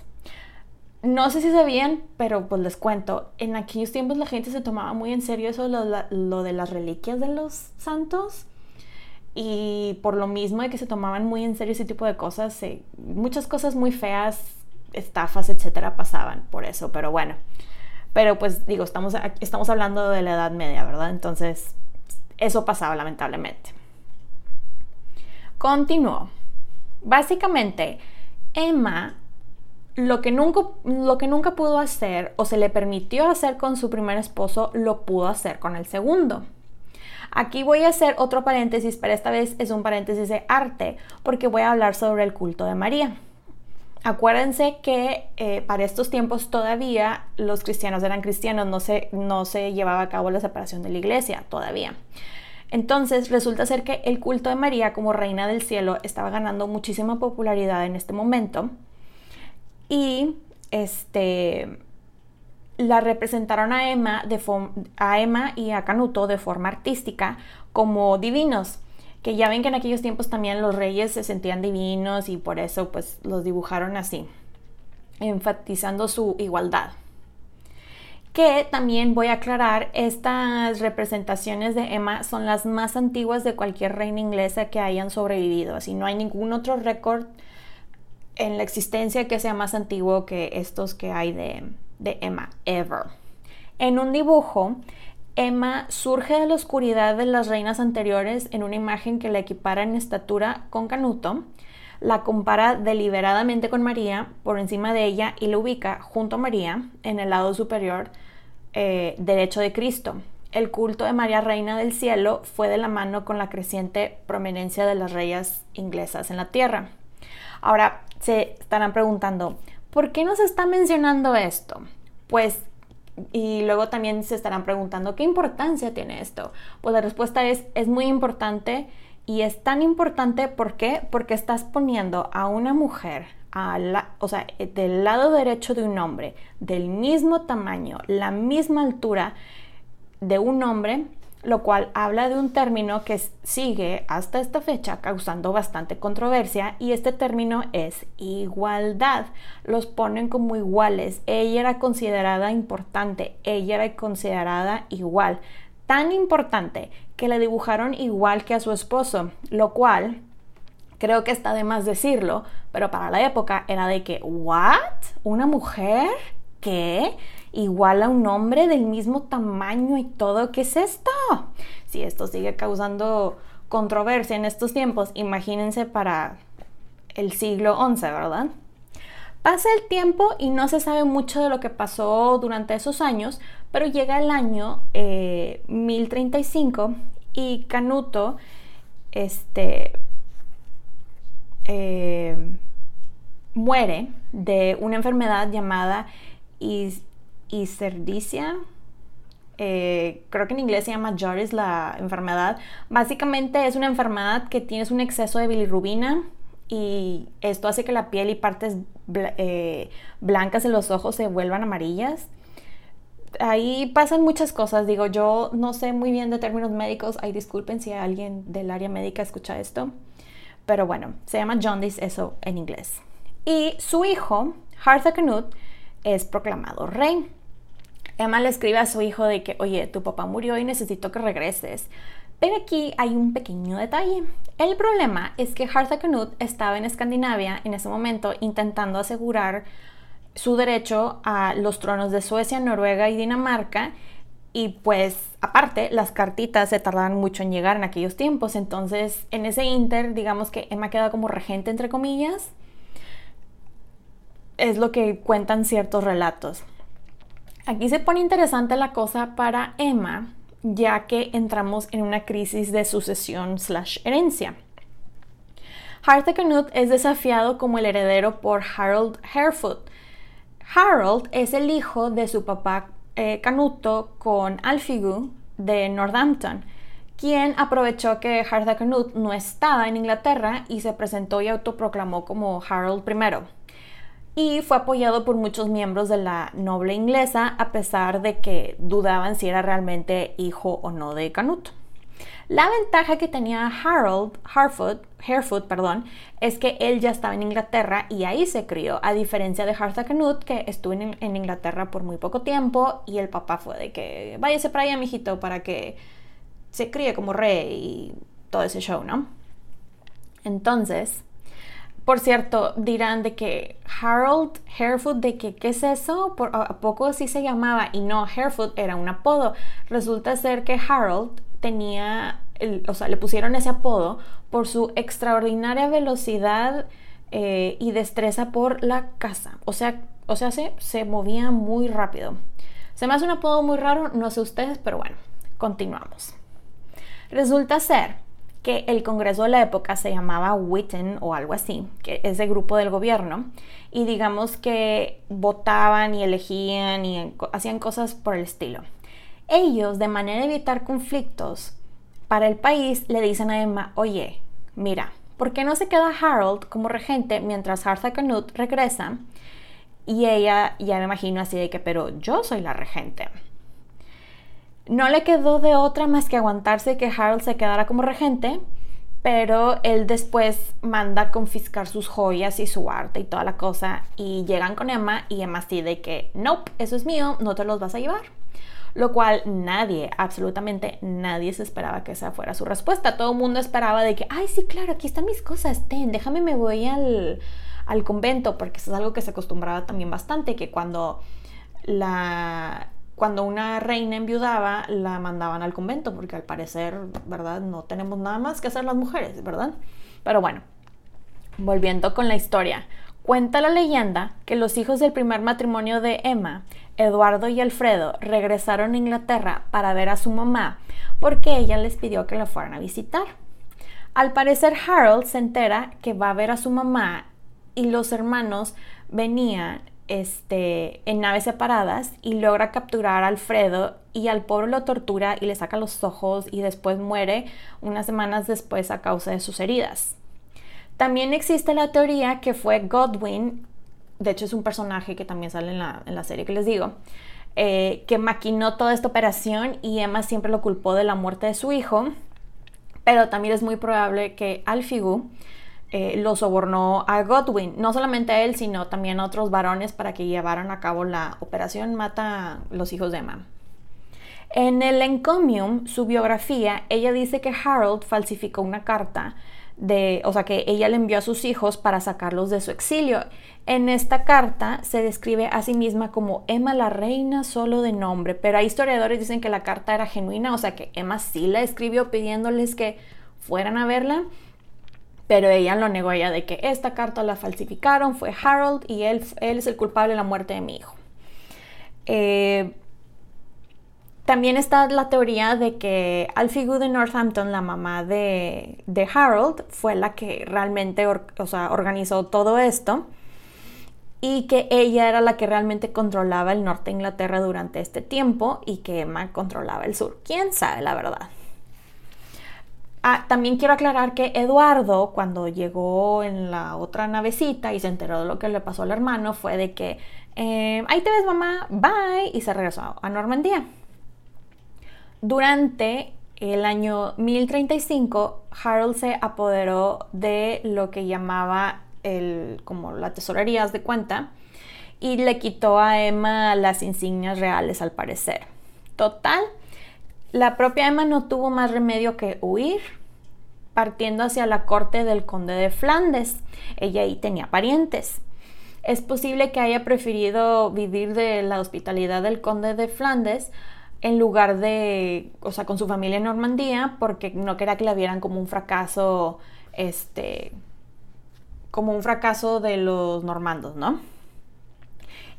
No sé si sabían, pero pues les cuento, en aquellos tiempos la gente se tomaba muy en serio eso, lo, de las reliquias de los santos. Y por lo mismo de que se tomaban muy en serio ese tipo de cosas, muchas cosas muy feas, estafas, etcétera, pasaban por eso. Pero bueno, pero pues digo, estamos, estamos hablando de la Edad Media, ¿verdad? Entonces, eso pasaba lamentablemente. Continúo. Básicamente, Emma lo que, nunca, lo que nunca pudo hacer o se le permitió hacer con su primer esposo, lo pudo hacer con el segundo. Aquí voy a hacer otro paréntesis, pero esta vez es un paréntesis de arte, porque voy a hablar sobre el culto de María. Acuérdense que eh, para estos tiempos todavía los cristianos eran cristianos, no se, no se llevaba a cabo la separación de la iglesia todavía. Entonces resulta ser que el culto de María como reina del cielo estaba ganando muchísima popularidad en este momento y este la representaron a Emma, de a Emma y a Canuto de forma artística como divinos que ya ven que en aquellos tiempos también los reyes se sentían divinos y por eso pues los dibujaron así, enfatizando su igualdad. Que también voy a aclarar, estas representaciones de Emma son las más antiguas de cualquier reina inglesa que hayan sobrevivido, así no hay ningún otro récord en la existencia que sea más antiguo que estos que hay de, de Emma, ever. En un dibujo Emma surge de la oscuridad de las reinas anteriores en una imagen que la equipara en estatura con Canuto, la compara deliberadamente con María por encima de ella y la ubica junto a María en el lado superior eh, derecho de Cristo. El culto de María Reina del Cielo fue de la mano con la creciente prominencia de las reyes inglesas en la tierra. Ahora se estarán preguntando, ¿por qué nos está mencionando esto? Pues y luego también se estarán preguntando, ¿qué importancia tiene esto? Pues la respuesta es, es muy importante y es tan importante ¿por qué? Porque estás poniendo a una mujer, a la, o sea, del lado derecho de un hombre, del mismo tamaño, la misma altura de un hombre lo cual habla de un término que sigue hasta esta fecha causando bastante controversia y este término es igualdad. Los ponen como iguales. Ella era considerada importante, ella era considerada igual. Tan importante que le dibujaron igual que a su esposo, lo cual creo que está de más decirlo, pero para la época era de que, ¿what? ¿Una mujer? ¿Qué? Igual a un hombre del mismo tamaño y todo. ¿Qué es esto? Si esto sigue causando controversia en estos tiempos, imagínense para el siglo XI, ¿verdad? Pasa el tiempo y no se sabe mucho de lo que pasó durante esos años, pero llega el año 1035 eh, y Canuto este, eh, muere de una enfermedad llamada y cerdicia. Eh, creo que en inglés se llama jaundice la enfermedad. Básicamente es una enfermedad que tienes un exceso de bilirrubina y esto hace que la piel y partes eh, blancas de los ojos se vuelvan amarillas. Ahí pasan muchas cosas, digo, yo no sé muy bien de términos médicos, ay disculpen si alguien del área médica escucha esto, pero bueno, se llama jaundice eso en inglés. Y su hijo, Hartha Canute, es proclamado rey. Emma le escribe a su hijo de que, oye, tu papá murió y necesito que regreses. Pero aquí hay un pequeño detalle. El problema es que Harthacnut estaba en Escandinavia en ese momento intentando asegurar su derecho a los tronos de Suecia, Noruega y Dinamarca. Y pues aparte, las cartitas se tardaban mucho en llegar en aquellos tiempos. Entonces, en ese inter, digamos que Emma queda como regente, entre comillas. Es lo que cuentan ciertos relatos. Aquí se pone interesante la cosa para Emma, ya que entramos en una crisis de sucesión slash herencia. Harthacnut es desafiado como el heredero por Harold Harefoot. Harold es el hijo de su papá eh, Canuto con Alfigu de Northampton, quien aprovechó que Harthacnut no estaba en Inglaterra y se presentó y autoproclamó como Harold I y fue apoyado por muchos miembros de la noble inglesa a pesar de que dudaban si era realmente hijo o no de Canute. La ventaja que tenía Harold Harfoot, perdón, es que él ya estaba en Inglaterra y ahí se crió, a diferencia de Hartha Canute, que estuvo en, en, Inglaterra por muy poco tiempo y el papá fue de que váyase para allá, mijito, para que se críe como rey y todo ese show, ¿no? Entonces, por cierto, dirán de que Harold Harefoot, de que qué es eso, por a poco así se llamaba y no, Harefoot era un apodo. Resulta ser que Harold tenía, o sea, le pusieron ese apodo por su extraordinaria velocidad eh, y destreza por la caza. O sea, o sea, se, se movía muy rápido. Se me hace un apodo muy raro, no sé ustedes, pero bueno, continuamos. Resulta ser que el Congreso de la época se llamaba Witten o algo así, que es de grupo del gobierno, y digamos que votaban y elegían y hacían cosas por el estilo. Ellos, de manera de evitar conflictos para el país, le dicen a Emma, oye, mira, ¿por qué no se queda Harold como regente mientras Arthur Canute regresa? Y ella, ya me imagino así de que, pero yo soy la regente. No le quedó de otra más que aguantarse que Harold se quedara como regente, pero él después manda confiscar sus joyas y su arte y toda la cosa y llegan con Emma y Emma así de que, nope, eso es mío, no te los vas a llevar. Lo cual nadie, absolutamente nadie se esperaba que esa fuera su respuesta. Todo el mundo esperaba de que, ay, sí, claro, aquí están mis cosas, ten, déjame me voy al, al convento, porque eso es algo que se acostumbraba también bastante, que cuando la cuando una reina enviudaba, la mandaban al convento, porque al parecer, ¿verdad? No tenemos nada más que hacer las mujeres, ¿verdad? Pero bueno, volviendo con la historia. Cuenta la leyenda que los hijos del primer matrimonio de Emma, Eduardo y Alfredo, regresaron a Inglaterra para ver a su mamá porque ella les pidió que la fueran a visitar. Al parecer Harold se entera que va a ver a su mamá y los hermanos venían este, en naves separadas y logra capturar a Alfredo y al pobre lo tortura y le saca los ojos y después muere unas semanas después a causa de sus heridas. También existe la teoría que fue Godwin, de hecho es un personaje que también sale en la, serie que les digo, eh, que maquinó toda esta operación y Emma siempre lo culpó de la muerte de su hijo, pero también es muy probable que Alfigu eh, lo sobornó a Godwin, no solamente a él, sino también a otros varones para que llevaran a cabo la operación Mata a los hijos de Emma. En el encomium, su biografía, ella dice que Harold falsificó una carta de, o sea, que ella le envió a sus hijos para sacarlos de su exilio. En esta carta se describe a sí misma como Emma la reina solo de nombre, pero hay historiadores dicen que la carta era genuina, o sea que Emma sí la escribió pidiéndoles que fueran a verla, pero ella lo negó ella de que esta carta la falsificaron, fue Harold y él, es el culpable de la muerte de mi hijo. Eh, también está la teoría de que Alfie de Northampton, la mamá de, Harold, fue la que realmente organizó todo esto y que ella era la que realmente controlaba el norte de Inglaterra durante este tiempo y que Emma controlaba el sur. ¿Quién sabe la verdad? Ah, también quiero aclarar que Eduardo, cuando llegó en la otra navecita y se enteró de lo que le pasó al hermano, fue de que, eh, ahí te ves mamá, bye, y se regresó a Normandía. Durante el año 1035, Harold se apoderó de lo que llamaba el, como la tesorería de cuenta y le quitó a Emma las insignias reales al parecer. Total, la propia Emma no tuvo más remedio que huir, partiendo hacia la corte del conde de Flandes. Ella ahí tenía parientes. Es posible que haya preferido vivir de la hospitalidad del conde de Flandes en lugar de, o sea, con su familia en Normandía, porque no quería que la vieran como un fracaso, este, como un fracaso de los normandos, ¿no?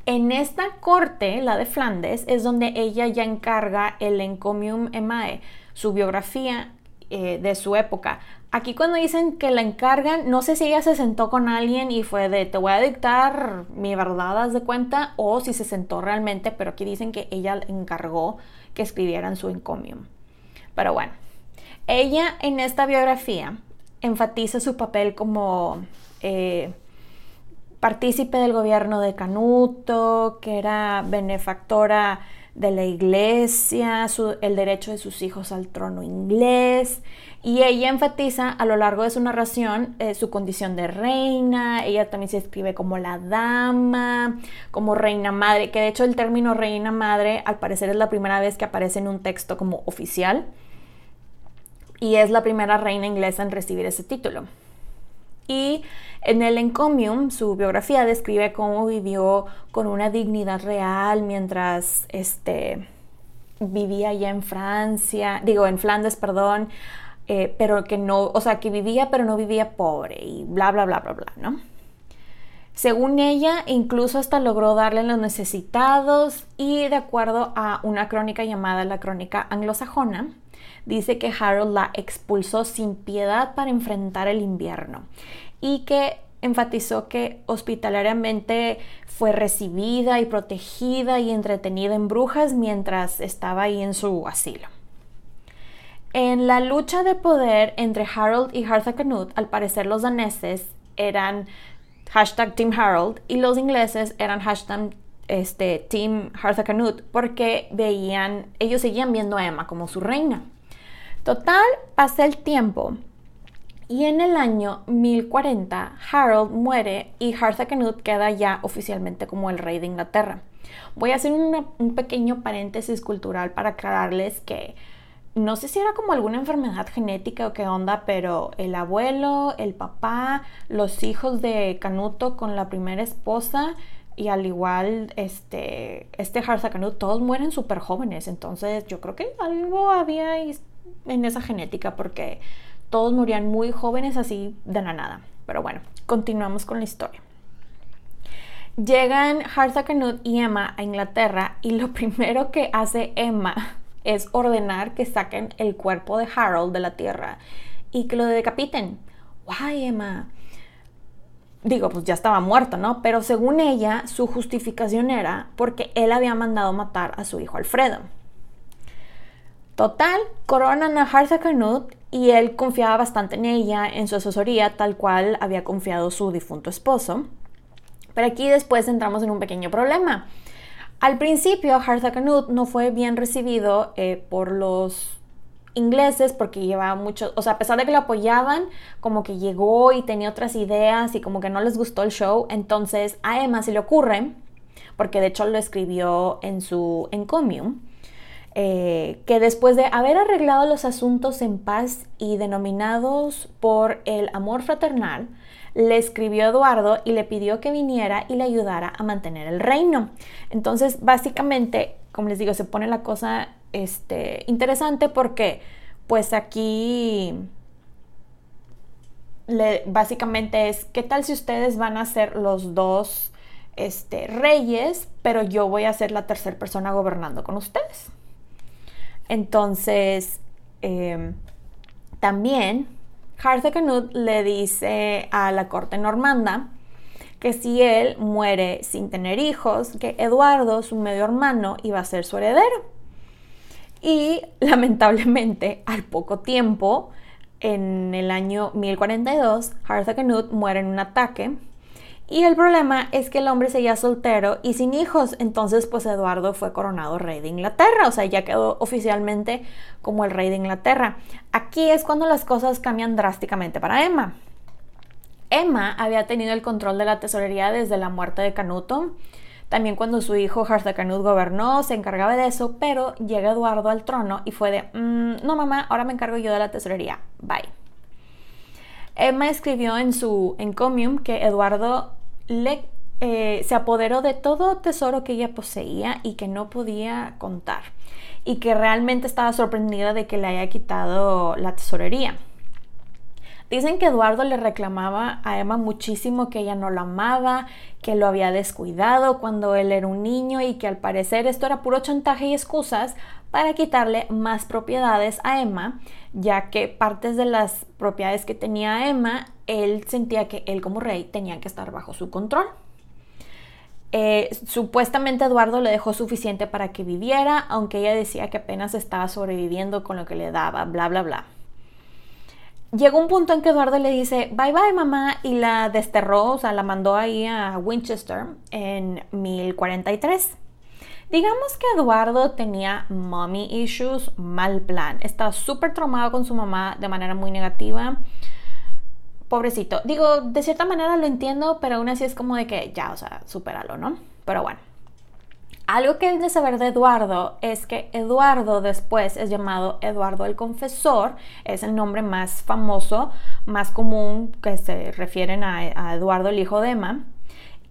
En esta corte, la de Flandes, es donde ella ya encarga el Encomium Emae, su biografía eh, de su época. Aquí cuando dicen que la encargan, no sé si ella se sentó con alguien y fue de te voy a dictar mi verdad, haz de cuenta, o si se sentó realmente, pero aquí dicen que ella encargó que escribieran su encomium. Pero bueno, ella en esta biografía enfatiza su papel como eh, partícipe del gobierno de Canuto, que era benefactora de la iglesia, el derecho de sus hijos al trono inglés. Y ella enfatiza a lo largo de su narración eh, su condición de reina, ella también se escribe como la dama, como reina madre, que de hecho el término reina madre al parecer es la primera vez que aparece en un texto como oficial y es la primera reina inglesa en recibir ese título. Y en el Encomium, su biografía describe cómo vivió con una dignidad real mientras este, vivía ya en Francia, digo, en Flandes, perdón, eh, pero que no, o sea, que vivía pero no vivía pobre y bla, bla, bla, bla, bla, ¿no? Según ella, incluso hasta logró darle a los necesitados y de acuerdo a una crónica llamada la crónica anglosajona, dice que Harold la expulsó sin piedad para enfrentar el invierno y que enfatizó que hospitalariamente fue recibida y protegida y entretenida en brujas mientras estaba ahí en su asilo. En la lucha de poder entre Harold y Harthacnut, al parecer los daneses eran hashtag Team Harold y los ingleses eran hashtag este, Team Harthacnut porque veían, ellos seguían viendo a Emma como su reina. Total, pasa el tiempo y en el año 1040 Harold muere y Harthacnut queda ya oficialmente como el rey de Inglaterra. Voy a hacer un pequeño paréntesis cultural para aclararles que no sé si era como alguna enfermedad genética o qué onda, pero el abuelo, el papá, los hijos de Canuto con la primera esposa y al igual este, este Harthacnut, todos mueren súper jóvenes. Entonces yo creo que algo había en esa genética porque todos morían muy jóvenes así de la nada. Pero bueno, continuamos con la historia. Llegan Hartha y Emma a Inglaterra y lo primero que hace Emma es ordenar que saquen el cuerpo de Harold de la tierra y que lo decapiten. Guay, Emma. Digo, pues ya estaba muerto, ¿no? Pero según ella, su justificación era porque él había mandado matar a su hijo Alfredo. Total, coronan a Hartha y él confiaba bastante en ella, en su asesoría, tal cual había confiado su difunto esposo. Pero aquí después entramos en un pequeño problema. Al principio, Harthacnut no fue bien recibido eh, por los ingleses porque llevaba mucho, o sea, a pesar de que lo apoyaban, como que llegó y tenía otras ideas y como que no les gustó el show, entonces a Emma se le ocurre, porque de hecho lo escribió en su encomium, eh, que después de haber arreglado los asuntos en paz y denominados por el amor fraternal, le escribió a Eduardo y le pidió que viniera y le ayudara a mantener el reino. Entonces, básicamente, como les digo, se pone la cosa este, interesante porque pues aquí básicamente es, ¿qué tal si ustedes van a ser los dos este, reyes, pero yo voy a ser la tercera persona gobernando con ustedes? Entonces, em, también Harthacnut le dice a la corte normanda que si él muere sin tener hijos, que Eduardo, su medio hermano, iba a ser su heredero. Y lamentablemente, al poco tiempo, en el año 1042, Harthacnut muere en un ataque. Y el problema es que el hombre seguía soltero y sin hijos, entonces pues Eduardo fue coronado rey de Inglaterra, o sea, ya quedó oficialmente como el rey de Inglaterra. Aquí es cuando las cosas cambian drásticamente para Emma. Emma había tenido el control de la tesorería desde la muerte de Canuto también cuando su hijo Harthacnut gobernó, se encargaba de eso, pero llega Eduardo al trono y fue de, mm, no mamá, ahora me encargo yo de la tesorería, bye. Emma escribió en su encomium que Eduardo le, eh, se apoderó de todo tesoro que ella poseía y que no podía contar, y que realmente estaba sorprendida de que le haya quitado la tesorería. Dicen que Eduardo le reclamaba a Emma muchísimo que ella no la amaba, que lo había descuidado cuando él era un niño y que al parecer esto era puro chantaje y excusas para quitarle más propiedades a Emma, ya que partes de las propiedades que tenía Emma, él sentía que él como rey tenía que estar bajo su control. Eh, supuestamente Eduardo le dejó suficiente para que viviera, aunque ella decía que apenas estaba sobreviviendo con lo que le daba, bla, bla, bla llegó un punto en que Eduardo le dice, bye bye mamá, y la desterró, o sea, la mandó ahí a Winchester en 1043. Digamos que Eduardo tenía mommy issues, mal plan. Estaba súper traumado con su mamá de manera muy negativa. Pobrecito. Digo, de cierta manera lo entiendo, pero aún así es como de que ya, o sea, supéralo, ¿no? Pero bueno. Algo que es de saber de Eduardo es que Eduardo después es llamado Eduardo el Confesor, es el nombre más famoso, más común que se refieren a, Eduardo el hijo de Emma,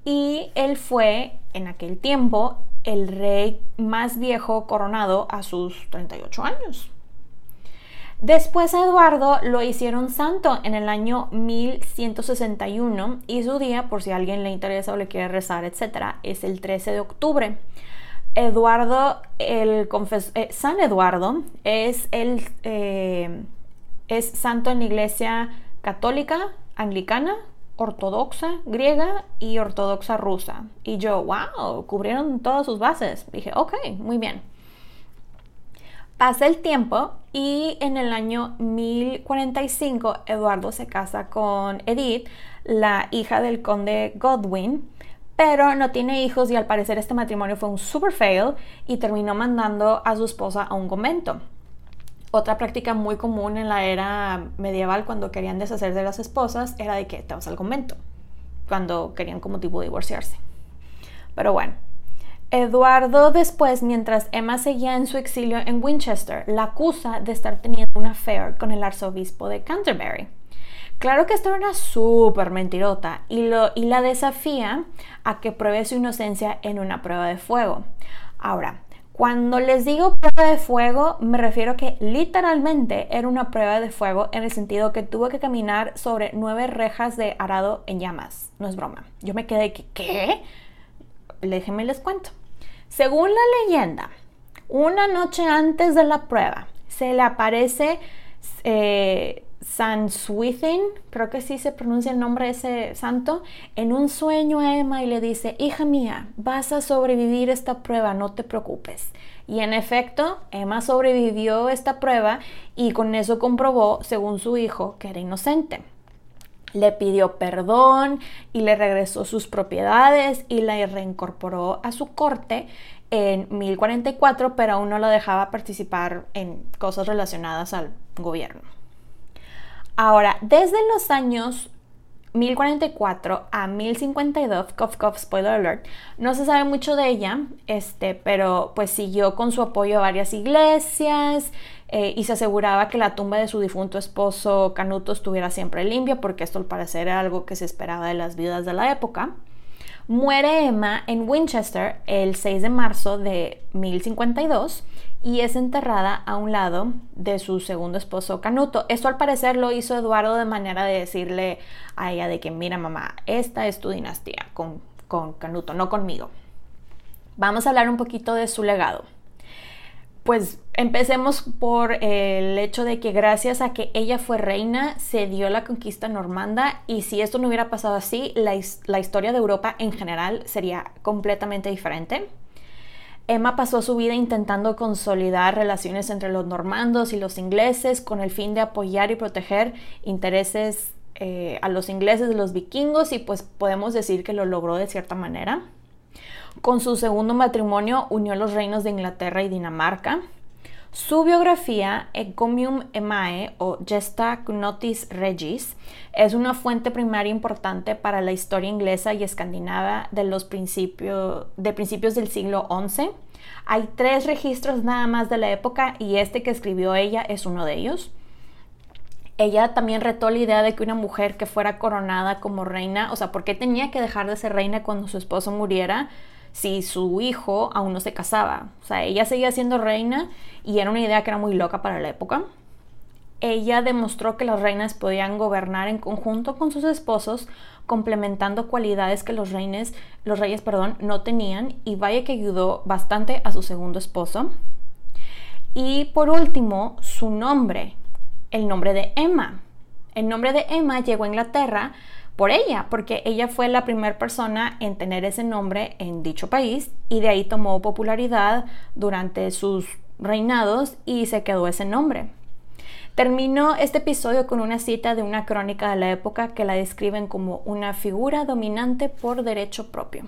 y él fue en aquel tiempo el rey más viejo coronado a sus 38 años. Después a Eduardo lo hicieron santo en el año 1161 y su día, por si a alguien le interesa o le quiere rezar, etc., es el 13 de octubre. Eduardo, el eh, San Eduardo es, el, eh, es santo en la iglesia católica, anglicana, ortodoxa griega y ortodoxa rusa. Y yo, wow, cubrieron todas sus bases. Dije, ok, muy bien. Pasa el tiempo y en el año 1045 Eduardo se casa con Edith, la hija del conde Godwin, pero no tiene hijos y al parecer este matrimonio fue un super fail y terminó mandando a su esposa a un convento. Otra práctica muy común en la era medieval cuando querían deshacerse de las esposas era de que te al convento, cuando querían como tipo divorciarse. Pero bueno, Eduardo después, mientras Emma seguía en su exilio en Winchester, la acusa de estar teniendo una affair con el arzobispo de Canterbury. Claro que esto era súper mentirota y, lo, y la desafía a que pruebe su inocencia en una prueba de fuego. Ahora, cuando les digo prueba de fuego, me refiero que literalmente era una prueba de fuego en el sentido que tuvo que caminar sobre nueve rejas de arado en llamas. No es broma. Yo me quedé que, ¿qué? Déjenme les cuento. Según la leyenda, una noche antes de la prueba, se le aparece eh, San Swithin, creo que sí se pronuncia el nombre de ese santo, en un sueño a Emma y le dice, hija mía, vas a sobrevivir esta prueba, no te preocupes. Y en efecto, Emma sobrevivió esta prueba y con eso comprobó, según su hijo, que era inocente le pidió perdón y le regresó sus propiedades y la reincorporó a su corte en 1044, pero aún no la dejaba participar en cosas relacionadas al gobierno. Ahora, desde los años 1044 a 1052, cough cough, spoiler alert, no se sabe mucho de ella, este, pero pues siguió con su apoyo a varias iglesias eh, y se aseguraba que la tumba de su difunto esposo Canuto estuviera siempre limpia, porque esto al parecer era algo que se esperaba de las vidas de la época. Muere Emma en Winchester el 6 de marzo de 1052 y es enterrada a un lado de su segundo esposo Canuto. Esto al parecer lo hizo Eduardo de manera de decirle a ella de que mira mamá, esta es tu dinastía con, con Canuto, no conmigo. Vamos a hablar un poquito de su legado. Pues empecemos por el hecho de que gracias a que ella fue reina se dio la conquista normanda y si esto no hubiera pasado así, la, historia de Europa en general sería completamente diferente. Emma pasó su vida intentando consolidar relaciones entre los normandos y los ingleses con el fin de apoyar y proteger intereses eh, a los ingleses de los vikingos y pues podemos decir que lo logró de cierta manera. Con su segundo matrimonio unió los reinos de Inglaterra y Dinamarca. Su biografía, Ecomium Emae o Gesta Notis Regis, es una fuente primaria importante para la historia inglesa y escandinava de los principios, de principios del siglo XI. Hay tres registros nada más de la época y este que escribió ella es uno de ellos. Ella también retó la idea de que una mujer que fuera coronada como reina, o sea, ¿por qué tenía que dejar de ser reina cuando su esposo muriera? Si su hijo aún no se casaba. O sea, ella seguía siendo reina y era una idea que era muy loca para la época. Ella demostró que las reinas podían gobernar en conjunto con sus esposos, complementando cualidades que los, reines, los reyes perdón, no tenían y vaya que ayudó bastante a su segundo esposo. Y por último, su nombre, el nombre de Emma. El nombre de Emma llegó a Inglaterra por ella, porque ella fue la primera persona en tener ese nombre en dicho país y de ahí tomó popularidad durante sus reinados y se quedó ese nombre. Termino este episodio con una cita de una crónica de la época que la describen como una figura dominante por derecho propio.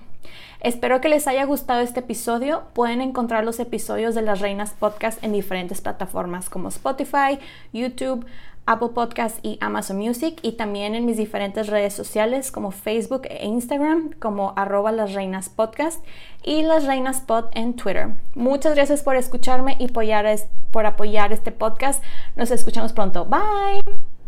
Espero que les haya gustado este episodio. Pueden encontrar los episodios de las Reinas Podcast en diferentes plataformas como Spotify, YouTube, Apple Podcast y Amazon Music y también en mis diferentes redes sociales como Facebook e Instagram como arroba las reinas podcast y las reinas en Twitter. Muchas gracias por escucharme y por apoyar este podcast. Nos escuchamos pronto. Bye.